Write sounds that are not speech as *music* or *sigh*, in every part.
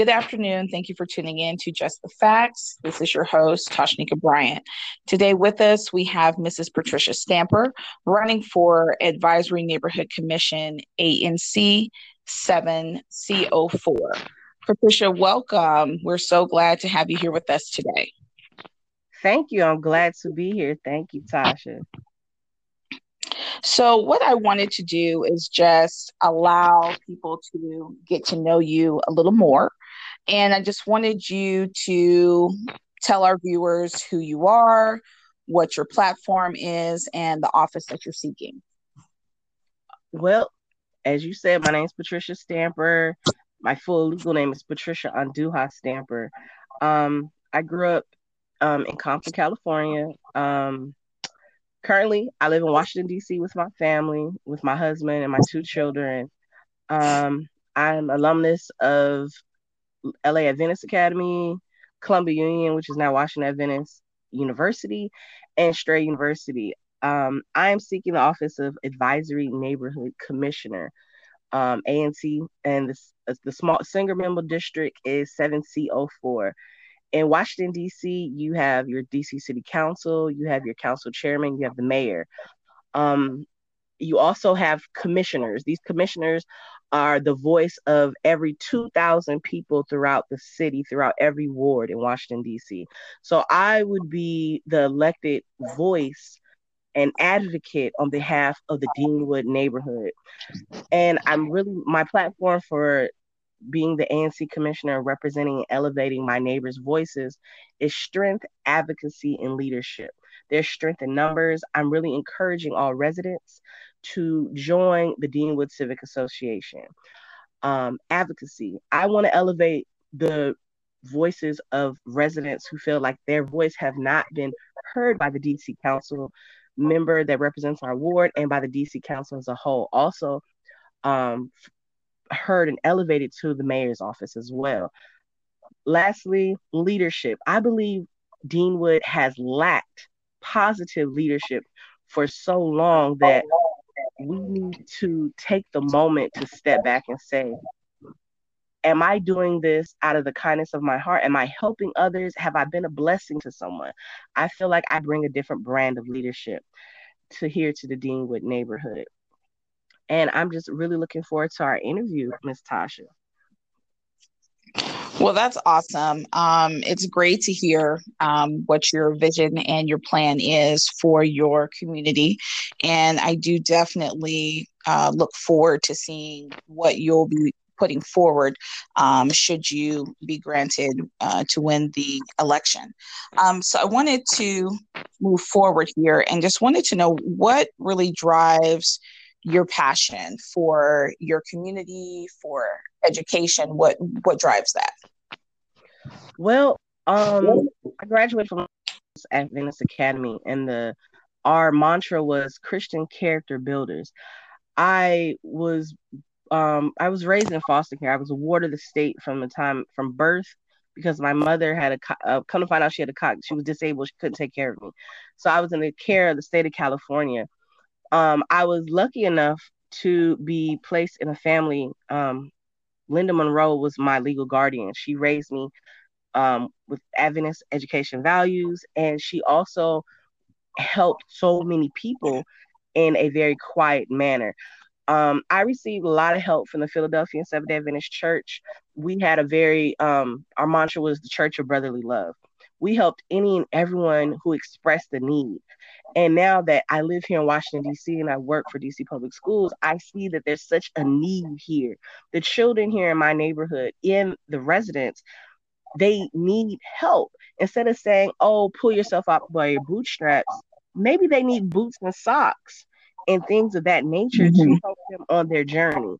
Good afternoon. Thank you for tuning in to Just the Facts. This is your host, Tashnika Bryant. Today with us, we have Mrs. Patricia Stamper running for Advisory Neighborhood Commission ANC 7CO4. Patricia, welcome. We're so glad to have you here with us today. Thank you. I'm glad to be here. Thank you, Tasha. So, what I wanted to do is just allow people to get to know you a little more. And I just wanted you to tell our viewers who you are, what your platform is, and the office that you're seeking. Well, as you said, my name is Patricia Stamper. My full legal name is Patricia Anduja Stamper. Um, I grew up um, in Compton, California. Um, currently, I live in Washington, D.C. with my family, with my husband and my two children. Um, I'm alumnus of LA Adventist Academy, Columbia Union, which is now Washington Adventist University, and Strayer University. Um, I am seeking the office of Advisory Neighborhood Commissioner, um, ANC, and the, the small Sangerville district is 7CO4. In Washington, D.C., you have your D.C. City Council, you have your council chairman, you have the mayor. Um, you also have commissioners. These commissioners are the voice of every 2,000 people throughout the city, throughout every ward in Washington, D.C. So I would be the elected voice and advocate on behalf of the Deanwood neighborhood. And I'm really, my platform for being the ANC commissioner, representing and elevating my neighbors' voices is strength, advocacy, and leadership. There's strength in numbers. I'm really encouraging all residents to join the Deanwood Civic Association. Um, advocacy. I want to elevate the voices of residents who feel like their voice have not been heard by the DC Council member that represents our ward and by the DC Council as a whole. Also, um, heard and elevated to the mayor's office as well. Lastly, leadership. I believe Deanwood has lacked positive leadership for so long that we need to take the moment to step back and say, Am I doing this out of the kindness of my heart? Am I helping others? Have I been a blessing to someone? I feel like I bring a different brand of leadership to here to the Deanwood neighborhood. And I'm just really looking forward to our interview, Miss Tasha. Well, that's awesome. Um, it's great to hear um, what your vision and your plan is for your community. And I do definitely uh, look forward to seeing what you'll be putting forward um, should you be granted uh, to win the election. Um, so I wanted to move forward here and just wanted to know what really drives your passion for your community, for education? What what drives that? Well, um, I graduated from Adventist Academy, and the our mantra was Christian character builders. I was um, I was raised in foster care. I was a ward of the state from the time from birth because my mother had a uh, come to find out she had a cock. She was disabled. She couldn't take care of me, so I was in the care of the state of California um, I was lucky enough to be placed in a family. Um, Linda Monroe was my legal guardian. She raised me um, with Adventist education values, and she also helped so many people in a very quiet manner. Um, I received a lot of help from the Philadelphia Seventh Adventist Church. We had a very, um, our mantra was the Church of Brotherly Love. We helped any and everyone who expressed the need. And now that I live here in Washington, D.C., and I work for D.C. Public Schools, I see that there's such a need here. The children here in my neighborhood, in the residents, they need help. Instead of saying, oh, pull yourself up by your bootstraps, maybe they need boots and socks and things of that nature mm-hmm. to help them on their journey.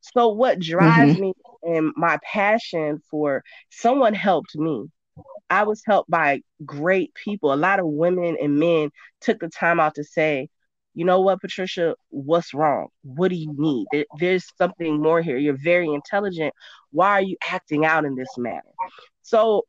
So, what drives mm-hmm. me and my passion for someone helped me I was helped by great people. A lot of women and men took the time out to say, you know what, Patricia, what's wrong? What do you need? There, there's something more here. You're very intelligent. Why are you acting out in this manner? So,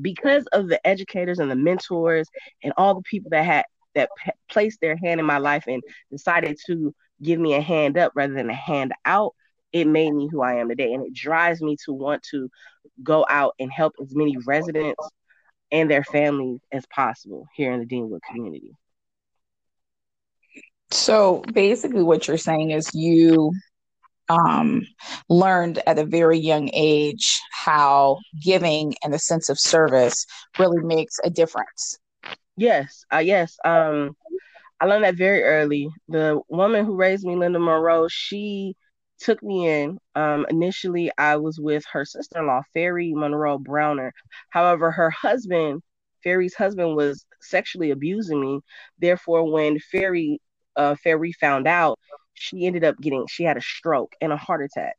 because of the educators and the mentors and all the people that had that p- placed their hand in my life and decided to give me a hand up rather than a hand out, it made me who I am today. And it drives me to want to go out and help as many residents and their families as possible here in the Deanwood community. So basically, what you're saying is you um, learned at a very young age how giving and a sense of service really makes a difference. Yes, uh, yes. Um, I learned that very early. The woman who raised me, Linda Monroe, she took me in. Um, initially, I was with her sister in law, Fairy Monroe Browner. However, her husband, Fairy's husband, was sexually abusing me. Therefore, when Fairy, uh, Fairy found out, she ended up getting, she had a stroke and a heart attack.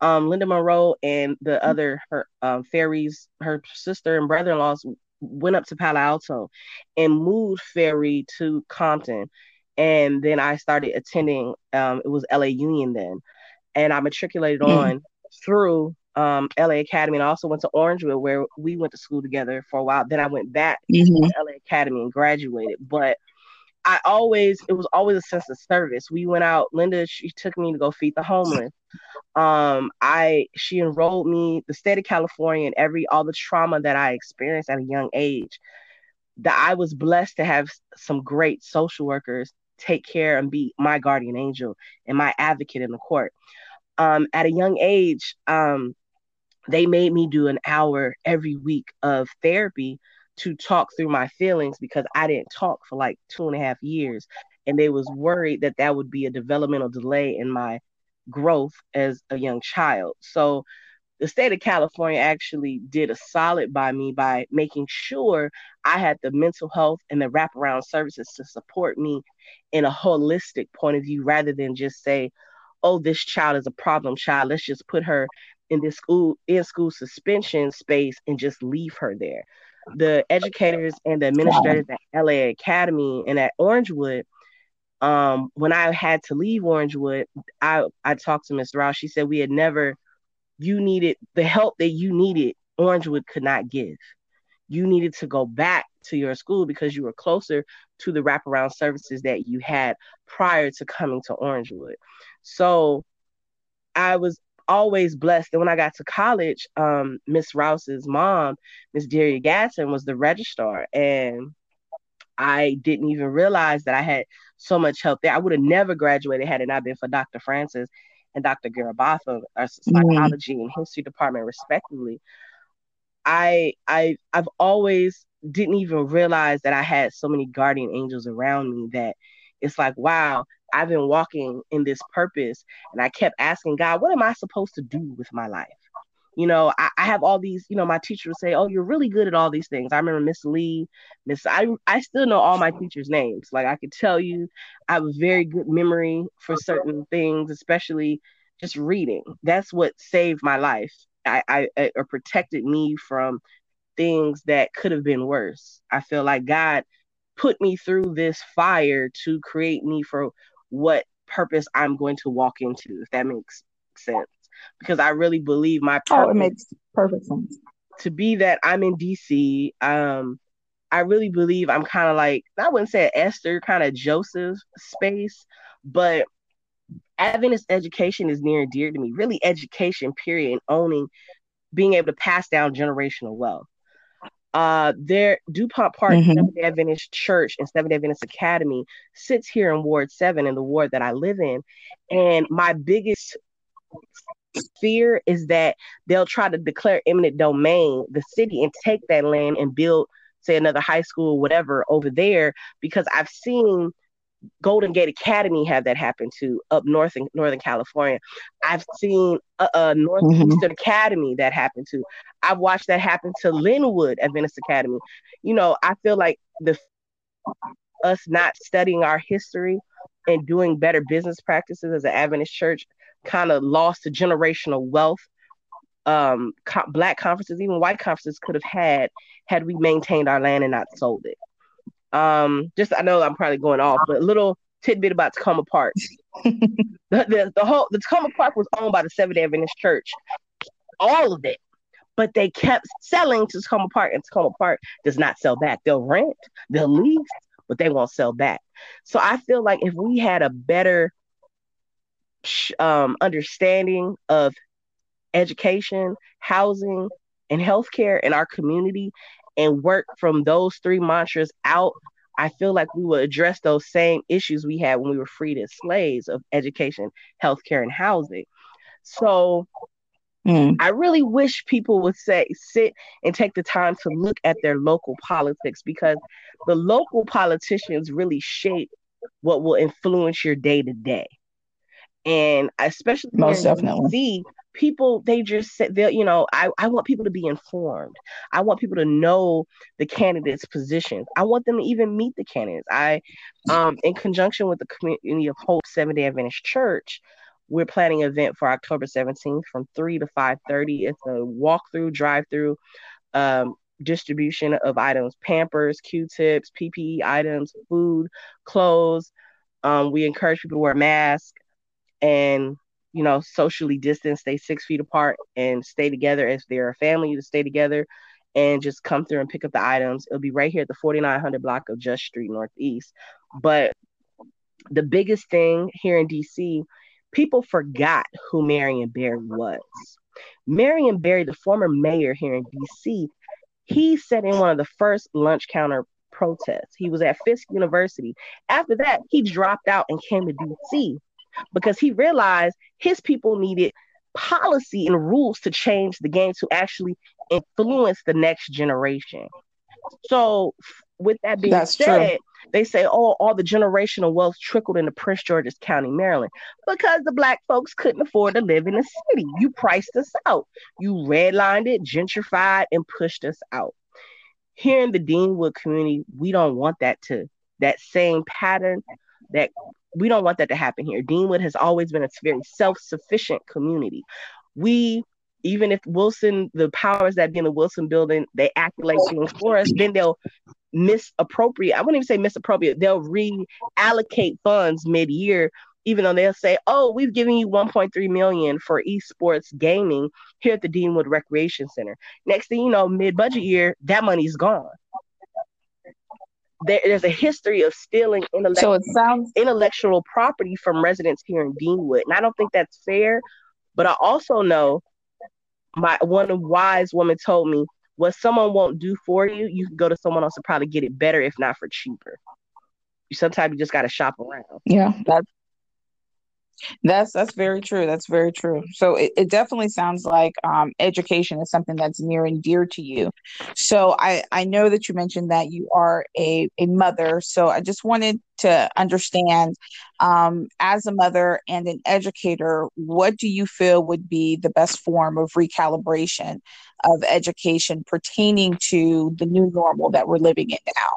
Um, Linda Monroe and the other, her um, Fairy's, her sister and brother in laws went up to Palo Alto and moved Fairy to Compton. And then I started attending, um, it was LA Union then. And I matriculated mm. on through um, LA Academy. And I also went to Orangewood where we went to school together for a while. Then I went back mm-hmm. to LA Academy and graduated. But I always, it was always a sense of service. We went out, Linda, she took me to go feed the homeless. Um, I, she enrolled me, the state of California, and every, all the trauma that I experienced at a young age, that I was blessed to have some great social workers take care and be my guardian angel and my advocate in the court. Um, at a young age, um, they made me do an hour every week of therapy to talk through my feelings because I didn't talk for like two and a half years. And they was worried that that would be a developmental delay in my growth as a young child. So the state of California actually did a solid by me by making sure I had the mental health and the wraparound services to support me in a holistic point of view rather than just say, oh, this child is a problem child. Let's just put her in this school in school suspension space and just leave her there the educators and the administrators at LA Academy and at Orangewood, um, when I had to leave Orangewood, I I talked to Miss Rouse. She said we had never, you needed the help that you needed. Orangewood could not give. You needed to go back to your school because you were closer to the wraparound services that you had prior to coming to Orangewood. So I was always blessed. And when I got to college, um, Miss Rouse's mom, Miss Deria Gatson, was the registrar. And I didn't even realize that I had so much help there. I would have never graduated had it not been for Dr. Francis and Dr. Garabatha, our psychology mm. and history department, respectively. I I I've always didn't even realize that I had so many guardian angels around me that it's like, wow, I've been walking in this purpose and I kept asking God, what am I supposed to do with my life? You know, I, I have all these, you know, my teacher would say, Oh, you're really good at all these things. I remember Miss Lee, Miss I I still know all my teachers' names. Like I could tell you, I have a very good memory for certain things, especially just reading. That's what saved my life. I, I, I or protected me from things that could have been worse. I feel like God put me through this fire to create me for what purpose I'm going to walk into, if that makes sense. Because I really believe my purpose. Oh, it makes perfect sense. To be that I'm in DC, um, I really believe I'm kind of like, I wouldn't say Esther, kind of Joseph space, but Adventist education is near and dear to me. Really, education, period, and owning, being able to pass down generational wealth uh, their DuPont Park mm-hmm. Seventh Adventist Church and Seventh Adventist Academy sits here in Ward 7 in the ward that I live in. And my biggest fear is that they'll try to declare eminent domain, the city, and take that land and build, say, another high school or whatever over there because I've seen Golden Gate Academy have that happen to up north in Northern California. I've seen a, a Northeastern mm-hmm. Academy that happened to. I've watched that happen to Lynwood Adventist Academy. You know, I feel like the us not studying our history and doing better business practices as an Adventist church kind of lost a generational wealth. Um, co- black conferences, even white conferences, could have had had we maintained our land and not sold it. Um, just I know I'm probably going off, but a little tidbit about Takoma Park. *laughs* the, the, the whole the Takoma Park was owned by the Seventh Day Adventist Church, all of it. But they kept selling to Takoma Park, and Takoma Park does not sell back. They'll rent, they'll lease, but they won't sell back. So I feel like if we had a better um, understanding of education, housing, and healthcare in our community and work from those three mantras out, I feel like we will address those same issues we had when we were freed as slaves of education, healthcare, and housing. So mm. I really wish people would say sit and take the time to look at their local politics because the local politicians really shape what will influence your day to day. And especially most definitely. See people they just say they you know I, I want people to be informed. I want people to know the candidates positions i want them to even meet the candidates. I um in conjunction with the community of hope seven day adventist church we're planning an event for october 17th from 3 to 5.30 it's a walkthrough drive-through um, distribution of items pampers q-tips ppe items food clothes. Um, we encourage people to wear masks and you know, socially distance, stay six feet apart, and stay together as they're a family to stay together and just come through and pick up the items. It'll be right here at the 4900 block of Just Street Northeast. But the biggest thing here in DC, people forgot who Marion Barry was. Marion Barry, the former mayor here in DC, he sat in one of the first lunch counter protests. He was at Fisk University. After that, he dropped out and came to DC because he realized his people needed policy and rules to change the game to actually influence the next generation. So, with that being That's said, true. they say, oh, all the generational wealth trickled into Prince George's County, Maryland, because the black folks couldn't afford to live in the city. You priced us out, you redlined it, gentrified, and pushed us out. Here in the Deanwood community, we don't want that to that same pattern that we don't want that to happen here. Deanwood has always been a very self-sufficient community. We even if Wilson, the powers that be in the Wilson building, they accolade things for us, then they'll misappropriate. I wouldn't even say misappropriate. They'll reallocate funds mid-year, even though they'll say, "Oh, we've given you 1.3 million for esports gaming here at the Deanwood Recreation Center." Next thing you know, mid-budget year, that money's gone there, there's a history of stealing intellectual, so it sounds- intellectual property from residents here in Deanwood. And I don't think that's fair. But I also know my one wise woman told me what someone won't do for you, you can go to someone else and probably get it better, if not for cheaper. Sometimes you just got to shop around. Yeah, that's that's that's very true. That's very true. So it, it definitely sounds like um, education is something that's near and dear to you. So I I know that you mentioned that you are a a mother. So I just wanted to understand, um, as a mother and an educator, what do you feel would be the best form of recalibration of education pertaining to the new normal that we're living in now?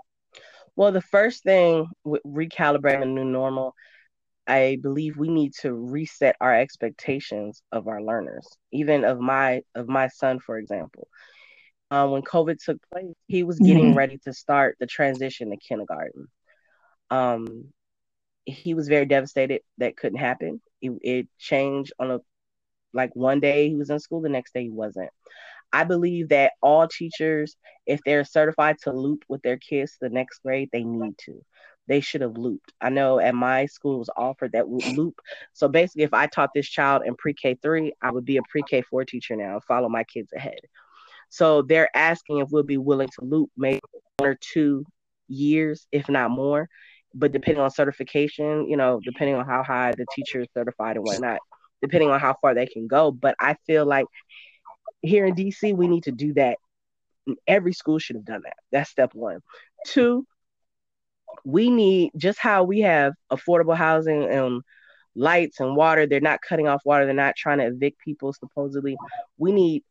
Well, the first thing with recalibrating the new normal I believe we need to reset our expectations of our learners, even of my of my son, for example. Uh, when COVID took place, he was getting mm-hmm. ready to start the transition to kindergarten. Um, he was very devastated that couldn't happen. It, it changed on a like one day he was in school, the next day he wasn't. I believe that all teachers, if they're certified to loop with their kids to the next grade, they need to they should have looped. I know at my school was offered that loop. So basically, if I taught this child in pre K three, I would be a pre K four teacher now follow my kids ahead. So they're asking if we'll be willing to loop maybe one or two years, if not more. But depending on certification, you know, depending on how high the teacher is certified and whatnot, depending on how far they can go. But I feel like here in DC, we need to do that. Every school should have done that. That's step one. Two, we need just how we have affordable housing and lights and water. They're not cutting off water. They're not trying to evict people supposedly. We need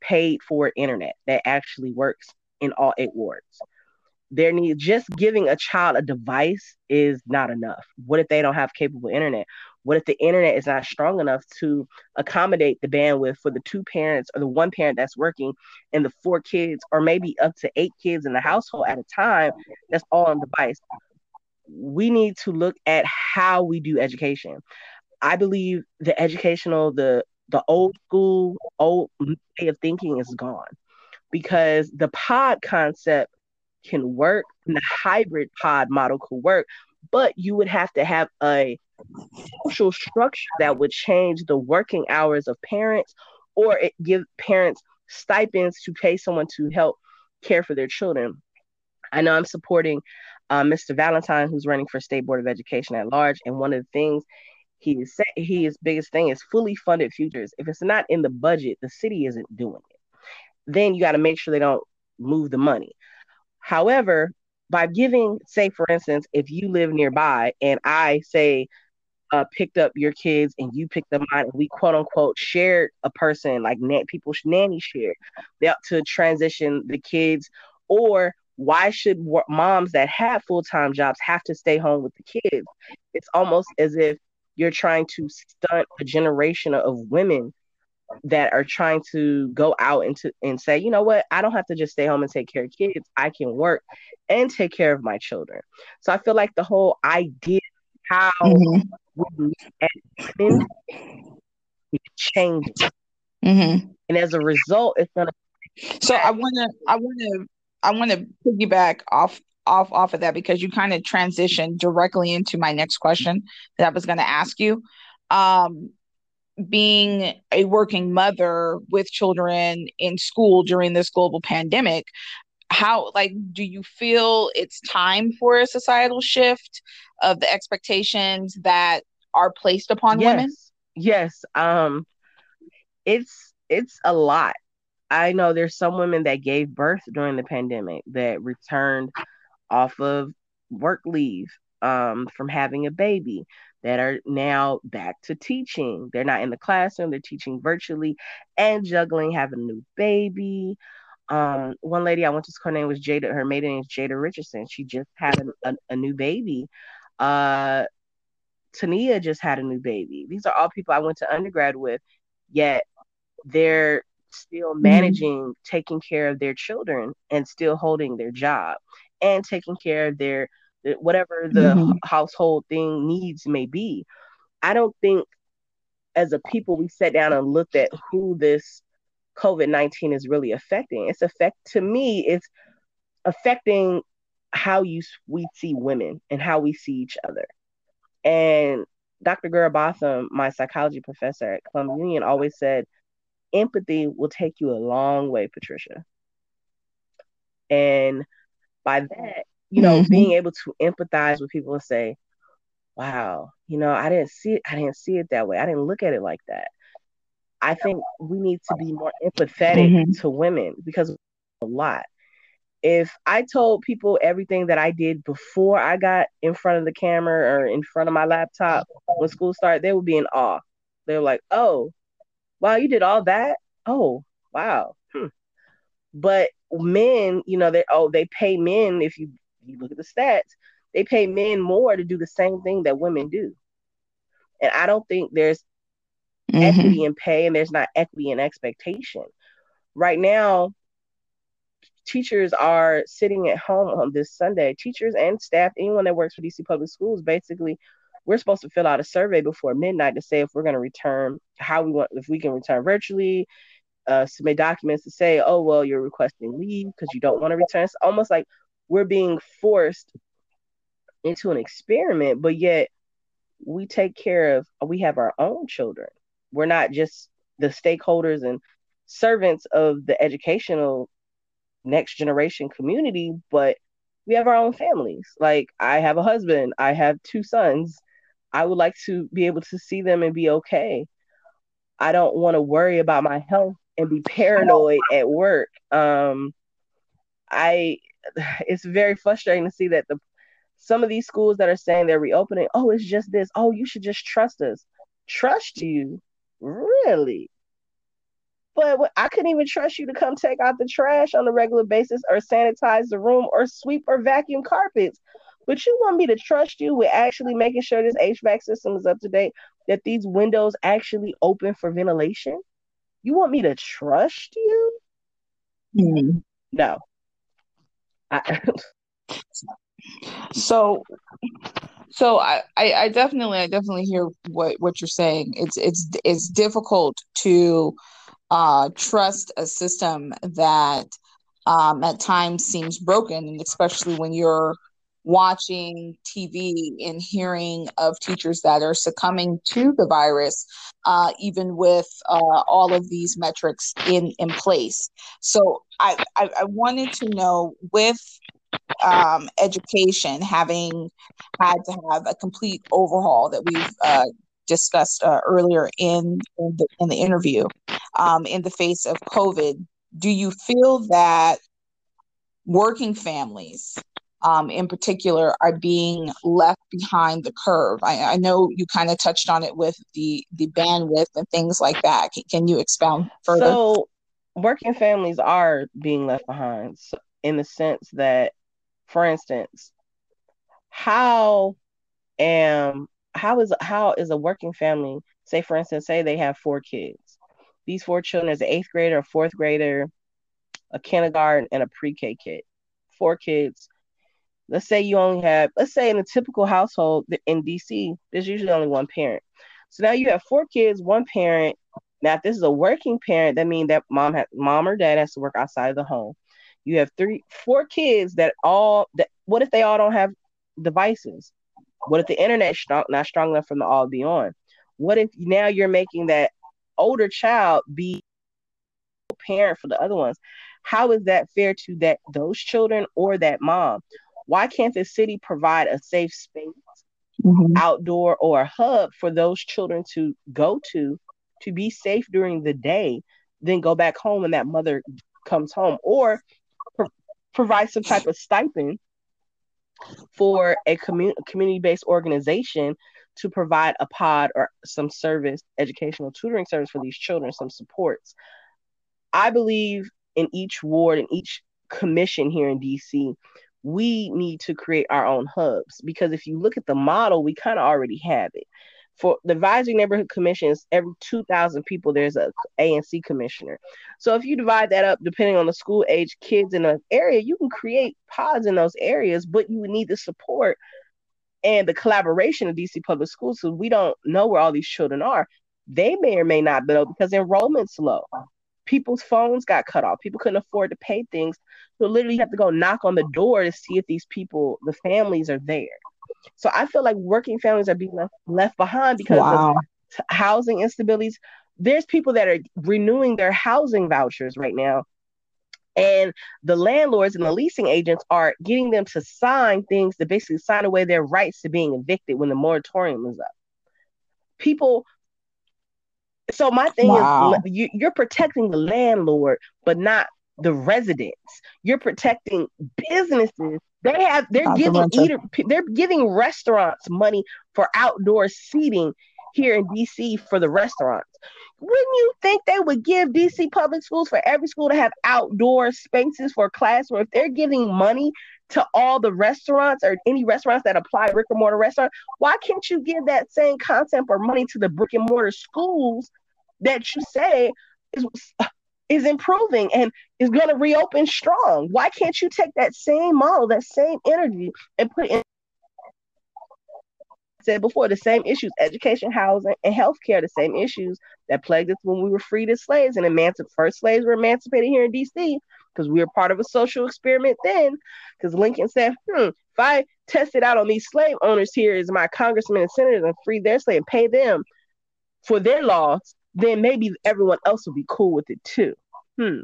paid for internet that actually works in all eight wards. There need just giving a child a device is not enough. What if they don't have capable internet? What if the internet is not strong enough to accommodate the bandwidth for the two parents or the one parent that's working and the four kids, or maybe up to eight kids in the household at a time that's all on device? We need to look at how we do education. I believe the educational, the the old school, old way of thinking is gone because the pod concept can work and the hybrid pod model could work, but you would have to have a social structure that would change the working hours of parents or it give parents stipends to pay someone to help care for their children. I know I'm supporting uh, Mr. Valentine, who's running for State Board of Education at large, and one of the things he he his biggest thing is fully funded futures. If it's not in the budget, the city isn't doing it. Then you got to make sure they don't move the money. However, by giving, say for instance, if you live nearby and I say uh, picked up your kids and you picked them out and we quote unquote shared a person like na- people nanny share to transition the kids or why should moms that have full-time jobs have to stay home with the kids it's almost as if you're trying to stunt a generation of women that are trying to go out and and say, you know what, I don't have to just stay home and take care of kids. I can work and take care of my children. So I feel like the whole idea how mm-hmm. We look at women changes. Mm-hmm. And as a result, it's gonna So I wanna I wanna I wanna piggyback off off off of that because you kind of transitioned directly into my next question that I was gonna ask you. Um being a working mother with children in school during this global pandemic how like do you feel it's time for a societal shift of the expectations that are placed upon yes. women yes um it's it's a lot i know there's some women that gave birth during the pandemic that returned off of work leave um from having a baby that are now back to teaching. They're not in the classroom, they're teaching virtually and juggling having a new baby. Um, one lady I went to school, her name was Jada, her maiden name is Jada Richardson. She just had a, a, a new baby. Uh, Tania just had a new baby. These are all people I went to undergrad with, yet they're still mm-hmm. managing mm-hmm. taking care of their children and still holding their job and taking care of their whatever the mm-hmm. household thing needs may be. I don't think as a people we sat down and looked at who this COVID 19 is really affecting. It's affect to me, it's affecting how you we see women and how we see each other. And Dr. Gura Botham, my psychology professor at Columbia Union, always said, empathy will take you a long way, Patricia. And by that, you know, mm-hmm. being able to empathize with people and say, wow, you know, I didn't see it, I didn't see it that way. I didn't look at it like that. I think we need to be more empathetic mm-hmm. to women because a lot. If I told people everything that I did before I got in front of the camera or in front of my laptop when school started, they would be in awe. They were like, oh, wow, you did all that? Oh, wow. Hmm. But men, you know, they oh, they pay men if you you look at the stats, they pay men more to do the same thing that women do. And I don't think there's mm-hmm. equity in pay and there's not equity in expectation. Right now, teachers are sitting at home on this Sunday. Teachers and staff, anyone that works for DC Public Schools, basically, we're supposed to fill out a survey before midnight to say if we're going to return, how we want, if we can return virtually, uh, submit documents to say, oh, well, you're requesting leave because you don't want to return. It's almost like we're being forced into an experiment, but yet we take care of, we have our own children. We're not just the stakeholders and servants of the educational next generation community, but we have our own families. Like I have a husband, I have two sons. I would like to be able to see them and be okay. I don't want to worry about my health and be paranoid at work. Um, I *sighs* it's very frustrating to see that the some of these schools that are saying they're reopening, oh, it's just this. Oh, you should just trust us. Trust you? Really? But I couldn't even trust you to come take out the trash on a regular basis or sanitize the room or sweep or vacuum carpets. But you want me to trust you with actually making sure this HVAC system is up to date, that these windows actually open for ventilation? You want me to trust you? Mm-hmm. No, *laughs* so so I, I, I definitely I definitely hear what what you're saying. It's it's it's difficult to uh, trust a system that um, at times seems broken, and especially when you're watching TV and hearing of teachers that are succumbing to the virus, uh, even with uh, all of these metrics in, in place. So I, I, I wanted to know with um, education having had to have a complete overhaul that we've uh, discussed uh, earlier in, in the, in the interview um, in the face of COVID, do you feel that working families um, in particular are being left behind the curve. I, I know you kind of touched on it with the the bandwidth and things like that. Can, can you expound further? So, working families are being left behind in the sense that, for instance, how am how is how is a working family? Say, for instance, say they have four kids. These four children is an eighth grader, a fourth grader, a kindergarten, and a pre-K kid. Four kids let's say you only have, let's say in a typical household in DC, there's usually only one parent. So now you have four kids, one parent. Now, if this is a working parent, that means that mom has mom or dad has to work outside of the home. You have three, four kids that all that. What if they all don't have devices? What if the internet strong, not strong enough for them to all be on? What if now you're making that older child be parent for the other ones? How is that fair to that those children or that mom? why can't the city provide a safe space mm-hmm. outdoor or a hub for those children to go to to be safe during the day then go back home when that mother comes home or provide some type of stipend for a commu- community-based organization to provide a pod or some service educational tutoring service for these children some supports i believe in each ward and each commission here in dc we need to create our own hubs because if you look at the model, we kind of already have it. For the advisory neighborhood commissions, every 2,000 people, there's a ANC commissioner. So if you divide that up, depending on the school age kids in an area, you can create pods in those areas, but you would need the support and the collaboration of DC public schools. So we don't know where all these children are. They may or may not know because enrollment's low people's phones got cut off. People couldn't afford to pay things. So literally you have to go knock on the door to see if these people, the families are there. So I feel like working families are being left, left behind because wow. of housing instabilities. There's people that are renewing their housing vouchers right now. And the landlords and the leasing agents are getting them to sign things to basically sign away their rights to being evicted when the moratorium is up. People so my thing wow. is, you, you're protecting the landlord, but not the residents. You're protecting businesses. They have they're giving eater they're giving restaurants money for outdoor seating here in DC for the restaurants. Wouldn't you think they would give DC public schools for every school to have outdoor spaces for classroom? If they're giving money to all the restaurants or any restaurants that apply brick and mortar restaurant, why can't you give that same content or money to the brick and mortar schools that you say is is improving and is going to reopen strong. Why can't you take that same model, that same energy, and put in? Said before, the same issues, education, housing, and healthcare, the same issues that plagued us when we were freed as slaves and emancipated. First slaves were emancipated here in DC because we were part of a social experiment then. Because Lincoln said, hmm, if I test it out on these slave owners here, is my congressmen and senators and free their slave and pay them for their laws, then maybe everyone else will be cool with it too. Hmm.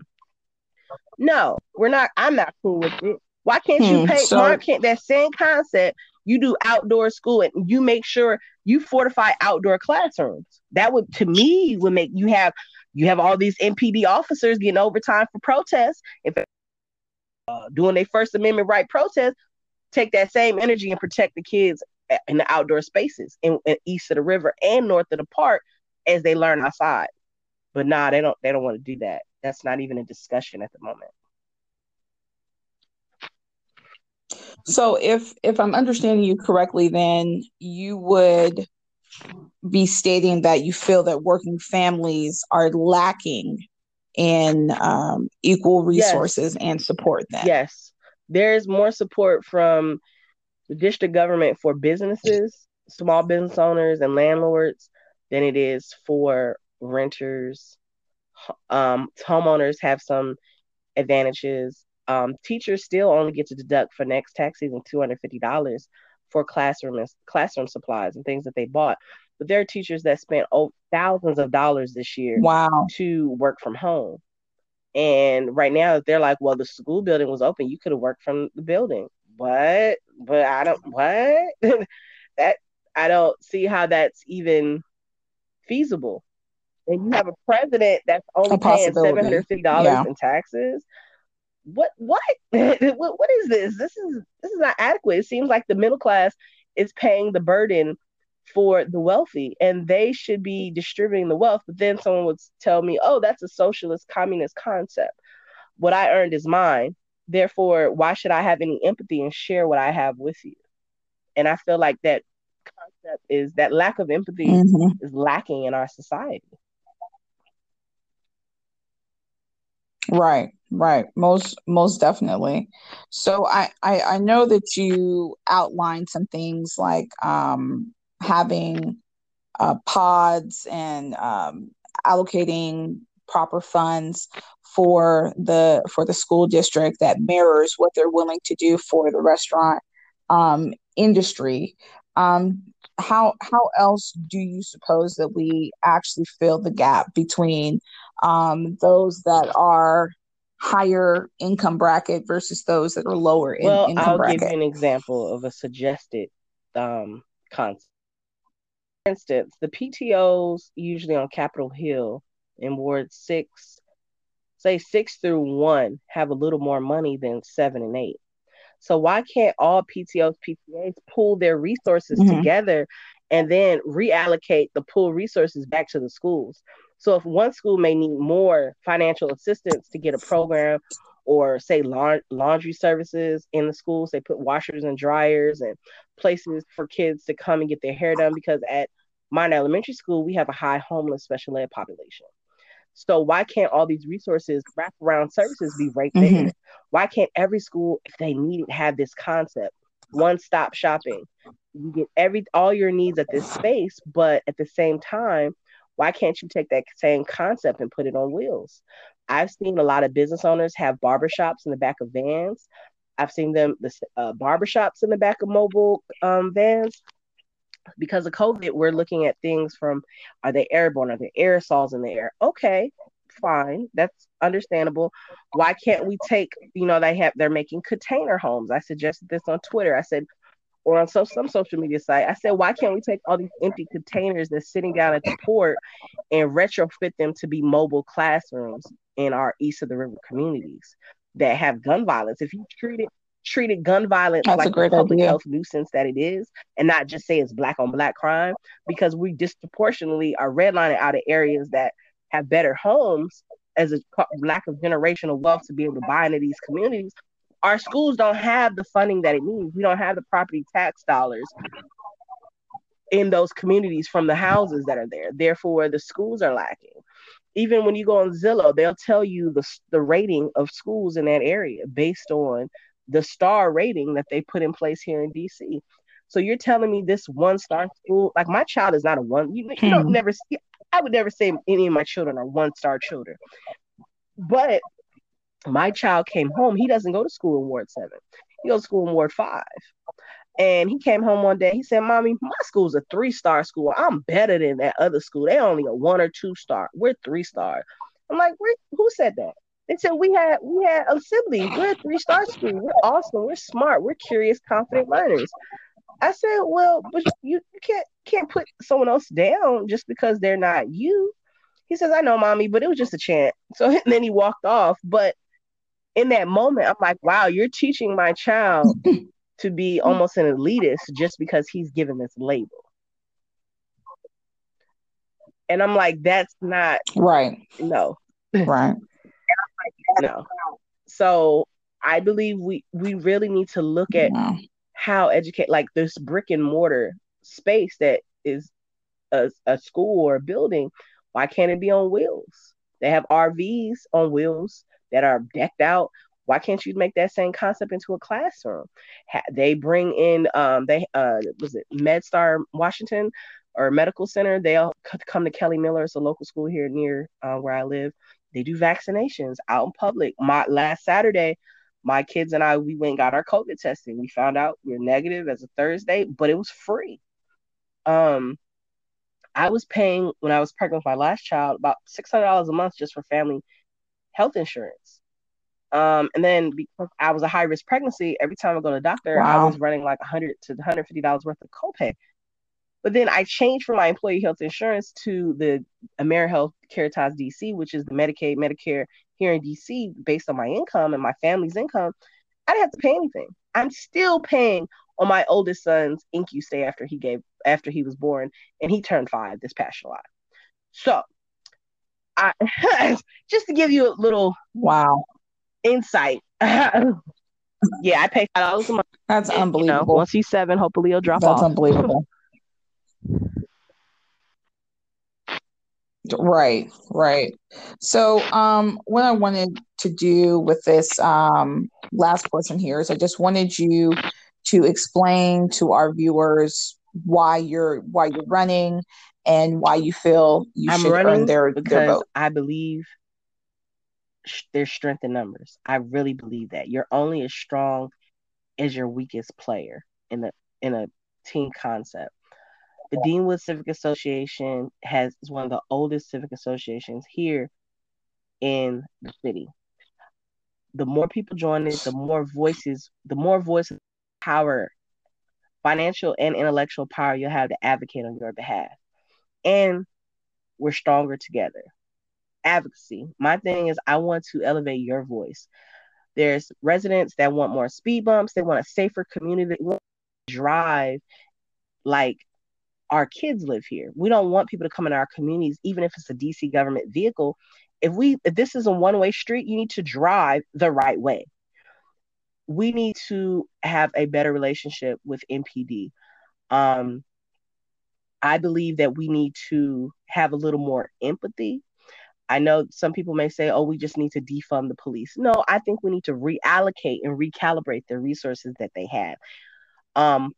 No, we're not. I'm not cool with it. Why can't you paint pay? So, why can't that same concept? You do outdoor school and you make sure you fortify outdoor classrooms. That would, to me, would make you have you have all these MPD officers getting overtime for protests. If uh, doing their First Amendment right protest, take that same energy and protect the kids in the outdoor spaces in, in east of the river and north of the park as they learn outside. But nah, they don't they don't want to do that. That's not even a discussion at the moment. So if if I'm understanding you correctly, then you would be stating that you feel that working families are lacking in um, equal resources yes. and support. Then yes, there's more support from the district government for businesses, small business owners, and landlords than it is for renters. Um, homeowners have some advantages. Um, teachers still only get to deduct for next tax season two hundred fifty dollars for classroom classroom supplies and things that they bought. But there are teachers that spent oh, thousands of dollars this year wow. to work from home. And right now they're like, well, the school building was open. You could have worked from the building. What? But I don't what? *laughs* that I don't see how that's even feasible. And you have a president that's only paying seven hundred fifty dollars yeah. in taxes. What what? *laughs* what what is this? This is this is not adequate. It seems like the middle class is paying the burden for the wealthy and they should be distributing the wealth. But then someone would tell me, oh, that's a socialist communist concept. What I earned is mine. Therefore, why should I have any empathy and share what I have with you? And I feel like that concept is that lack of empathy mm-hmm. is lacking in our society. Right, right. Most most definitely. So I, I I know that you outlined some things like um having uh, pods and um, allocating proper funds for the for the school district that mirrors what they're willing to do for the restaurant um, industry. Um, how how else do you suppose that we actually fill the gap between um, those that are higher income bracket versus those that are lower in, well, income I'll bracket? give you an example of a suggested um, concept instance, the PTOs usually on Capitol Hill in Ward 6, say 6 through 1, have a little more money than 7 and 8. So why can't all PTOs, PTAs pull their resources mm-hmm. together and then reallocate the pool resources back to the schools? So if one school may need more financial assistance to get a program or say la- laundry services in the schools, they put washers and dryers and places for kids to come and get their hair done because at Miner Elementary School, we have a high homeless special ed population. So why can't all these resources, wraparound services, be right there? Mm-hmm. Why can't every school, if they need it, have this concept? One stop shopping. You get every all your needs at this space, but at the same time, why can't you take that same concept and put it on wheels? I've seen a lot of business owners have barbershops in the back of vans. I've seen them the uh, barbershops in the back of mobile um, vans because of COVID, we're looking at things from are they airborne? Are there aerosols in the air? Okay, fine. That's understandable. Why can't we take, you know, they have they're making container homes. I suggested this on Twitter. I said, or on so, some social media site, I said, why can't we take all these empty containers that's sitting down at the port and retrofit them to be mobile classrooms in our east of the river communities that have gun violence? If you treat it treated gun violence That's like a public idea. health nuisance that it is, and not just say it's black on black crime, because we disproportionately are redlining out of areas that have better homes as a lack of generational wealth to be able to buy into these communities. Our schools don't have the funding that it needs. We don't have the property tax dollars in those communities from the houses that are there. Therefore, the schools are lacking. Even when you go on Zillow, they'll tell you the, the rating of schools in that area based on the star rating that they put in place here in DC. So you're telling me this one star school, like my child is not a one. You, you don't hmm. never see. I would never say any of my children are one star children, but my child came home. He doesn't go to school in Ward Seven. He goes to school in Ward Five. And he came home one day. He said, "Mommy, my school's a three star school. I'm better than that other school. They only a one or two star. We're three star." I'm like, "Who said that?" They said we had we had oh, a sibling. We're a three star school. We're awesome. We're smart. We're curious, confident learners. I said, well, but you, you can't can't put someone else down just because they're not you. He says, I know, mommy, but it was just a chant. So *laughs* and then he walked off. But in that moment, I'm like, wow, you're teaching my child *laughs* to be almost an elitist just because he's given this label. And I'm like, that's not right. *laughs* No. Right no. So I believe we we really need to look at yeah. how educate like this brick and mortar space that is a, a school or a building. Why can't it be on wheels? They have RVs on wheels that are decked out. Why can't you make that same concept into a classroom? Ha- they bring in um they uh was it MedStar Washington or Medical Center? They'll come to Kelly Miller, it's a local school here near uh, where I live. They do vaccinations out in public. My last Saturday, my kids and I, we went and got our COVID testing. We found out we were negative as a Thursday, but it was free. Um, I was paying when I was pregnant with my last child about six hundred dollars a month just for family health insurance. Um, and then because I was a high risk pregnancy, every time I go to the doctor, wow. I was running like hundred to one hundred fifty dollars worth of copay. But then I changed from my employee health insurance to the AmeriHealth Caritas DC, which is the Medicaid, Medicare here in DC based on my income and my family's income. I didn't have to pay anything. I'm still paying on my oldest son's NICU stay after he gave after he was born, and he turned five this past July. So, I *laughs* just to give you a little wow insight. *laughs* yeah, I pay five dollars a month. That's unbelievable. You know, once he's seven, hopefully he'll drop That's off. That's unbelievable. Right, right. So, um, what I wanted to do with this um, last portion here is I just wanted you to explain to our viewers why you're why you're running and why you feel you I'm should earn their, their vote. I believe there's strength in numbers. I really believe that you're only as strong as your weakest player in a in a team concept. The Deanwood Civic Association has is one of the oldest civic associations here in the city. The more people join it, the more voices, the more voices power, financial and intellectual power you'll have to advocate on your behalf. And we're stronger together. Advocacy. My thing is I want to elevate your voice. There's residents that want more speed bumps, they want a safer community, drive like our kids live here. We don't want people to come in our communities, even if it's a DC government vehicle. If we if this is a one-way street, you need to drive the right way. We need to have a better relationship with MPD. Um, I believe that we need to have a little more empathy. I know some people may say, oh, we just need to defund the police. No, I think we need to reallocate and recalibrate the resources that they have. Um,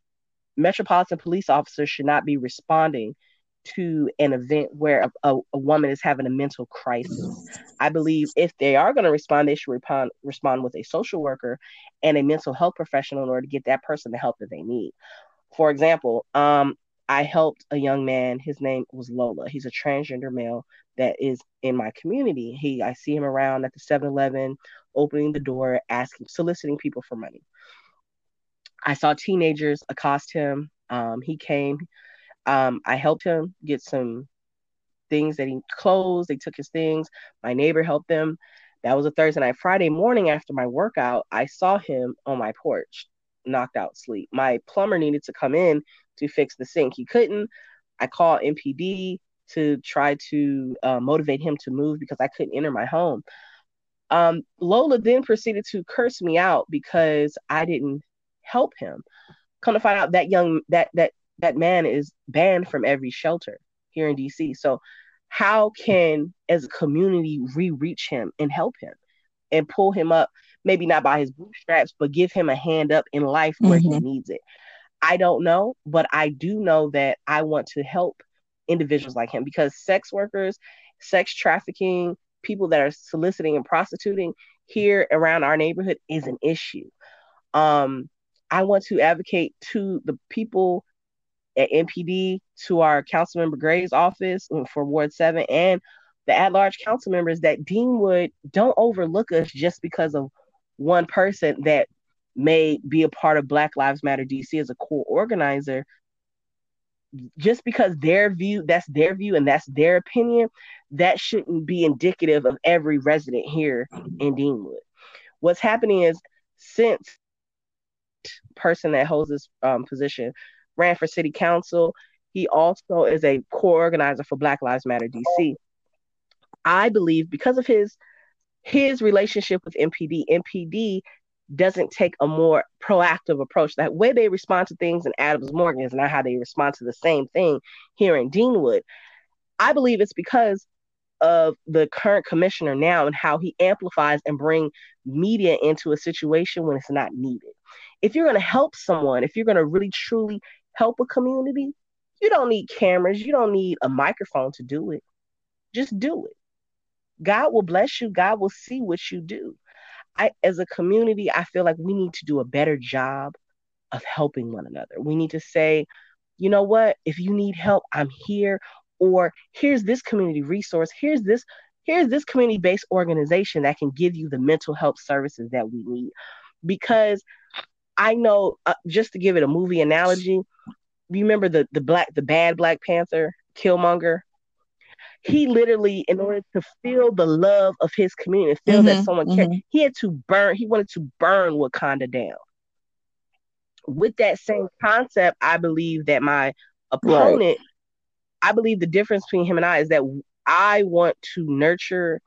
metropolitan police officers should not be responding to an event where a, a, a, woman is having a mental crisis. I believe if they are going to respond, they should respond, respond with a social worker and a mental health professional in order to get that person the help that they need. For example, um, I helped a young man. His name was Lola. He's a transgender male that is in my community. He, I see him around at the 7-Eleven, opening the door, asking, soliciting people for money. I saw teenagers accost him. Um, he came. Um, I helped him get some things that he closed. They took his things. My neighbor helped them. That was a Thursday night. Friday morning after my workout, I saw him on my porch, knocked out sleep. My plumber needed to come in to fix the sink. He couldn't. I called MPD to try to uh, motivate him to move because I couldn't enter my home. Um, Lola then proceeded to curse me out because I didn't help him. Come to find out that young that that that man is banned from every shelter here in DC. So how can as a community re-reach him and help him and pull him up maybe not by his bootstraps but give him a hand up in life where mm-hmm. he needs it i don't know but i do know that i want to help individuals like him because sex workers sex trafficking people that are soliciting and prostituting here around our neighborhood is an issue um I want to advocate to the people at MPD, to our Councilmember Gray's office mm, for Ward 7, and the at large council members that Deanwood don't overlook us just because of one person that may be a part of Black Lives Matter DC as a core organizer. Just because their view, that's their view and that's their opinion, that shouldn't be indicative of every resident here in Deanwood. What's happening is since person that holds this um, position ran for city council. He also is a core organizer for Black Lives Matter DC. I believe because of his his relationship with MPD, MPD doesn't take a more proactive approach. That way they respond to things in Adams Morgan is not how they respond to the same thing here in Deanwood. I believe it's because of the current commissioner now and how he amplifies and bring media into a situation when it's not needed if you're going to help someone, if you're going to really truly help a community, you don't need cameras, you don't need a microphone to do it. Just do it. God will bless you, God will see what you do. I, as a community, I feel like we need to do a better job of helping one another. We need to say, you know what, if you need help, I'm here. Or here's this community resource. Here's this, here's this community-based organization that can give you the mental health services that we need. Because I know, uh, just to give it a movie analogy, you remember the the black the bad Black Panther Killmonger? He literally, in order to feel the love of his community, feel mm-hmm, that someone mm-hmm. cared, he had to burn. He wanted to burn Wakanda down. With that same concept, I believe that my opponent, right. I believe the difference between him and I is that I want to nurture,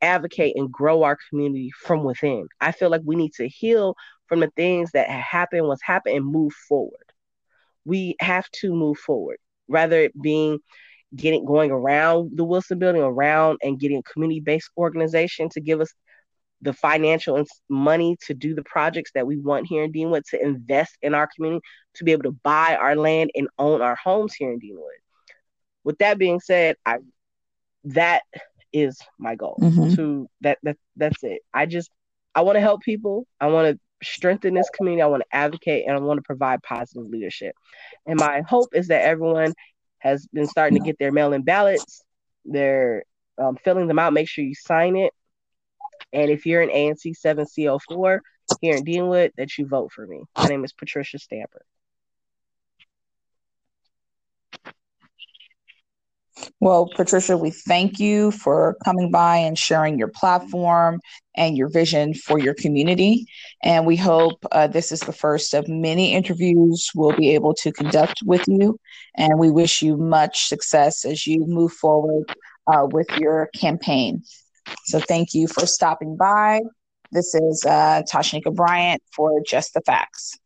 advocate, and grow our community from within. I feel like we need to heal from the things that happened, what's happened, and move forward we have to move forward, rather it being getting going around the Wilson building, around and getting a community based organization to give us the financial and money to do the projects that we want here in Deanwood, to invest in our community, to be able to buy our land and own our homes here in Deanwood. With that being said, I that is my goal. Mm-hmm. To that that that's it. I just I want to help people. I want to strengthen this community. I want to advocate and I want to provide positive leadership. And my hope is that everyone has been starting to get their mail in ballots. They're um, filling them out. Make sure you sign it. And if you're an ANC 7C04 here in Deanwood, that you vote for me. My name is Patricia Stamper. Well, Patricia, we thank you for coming by and sharing your platform and your vision for your community. And we hope uh, this is the first of many interviews we'll be able to conduct with you. And we wish you much success as you move forward uh, with your campaign. So thank you for stopping by. This is uh, Tashanika Bryant for Just the Facts.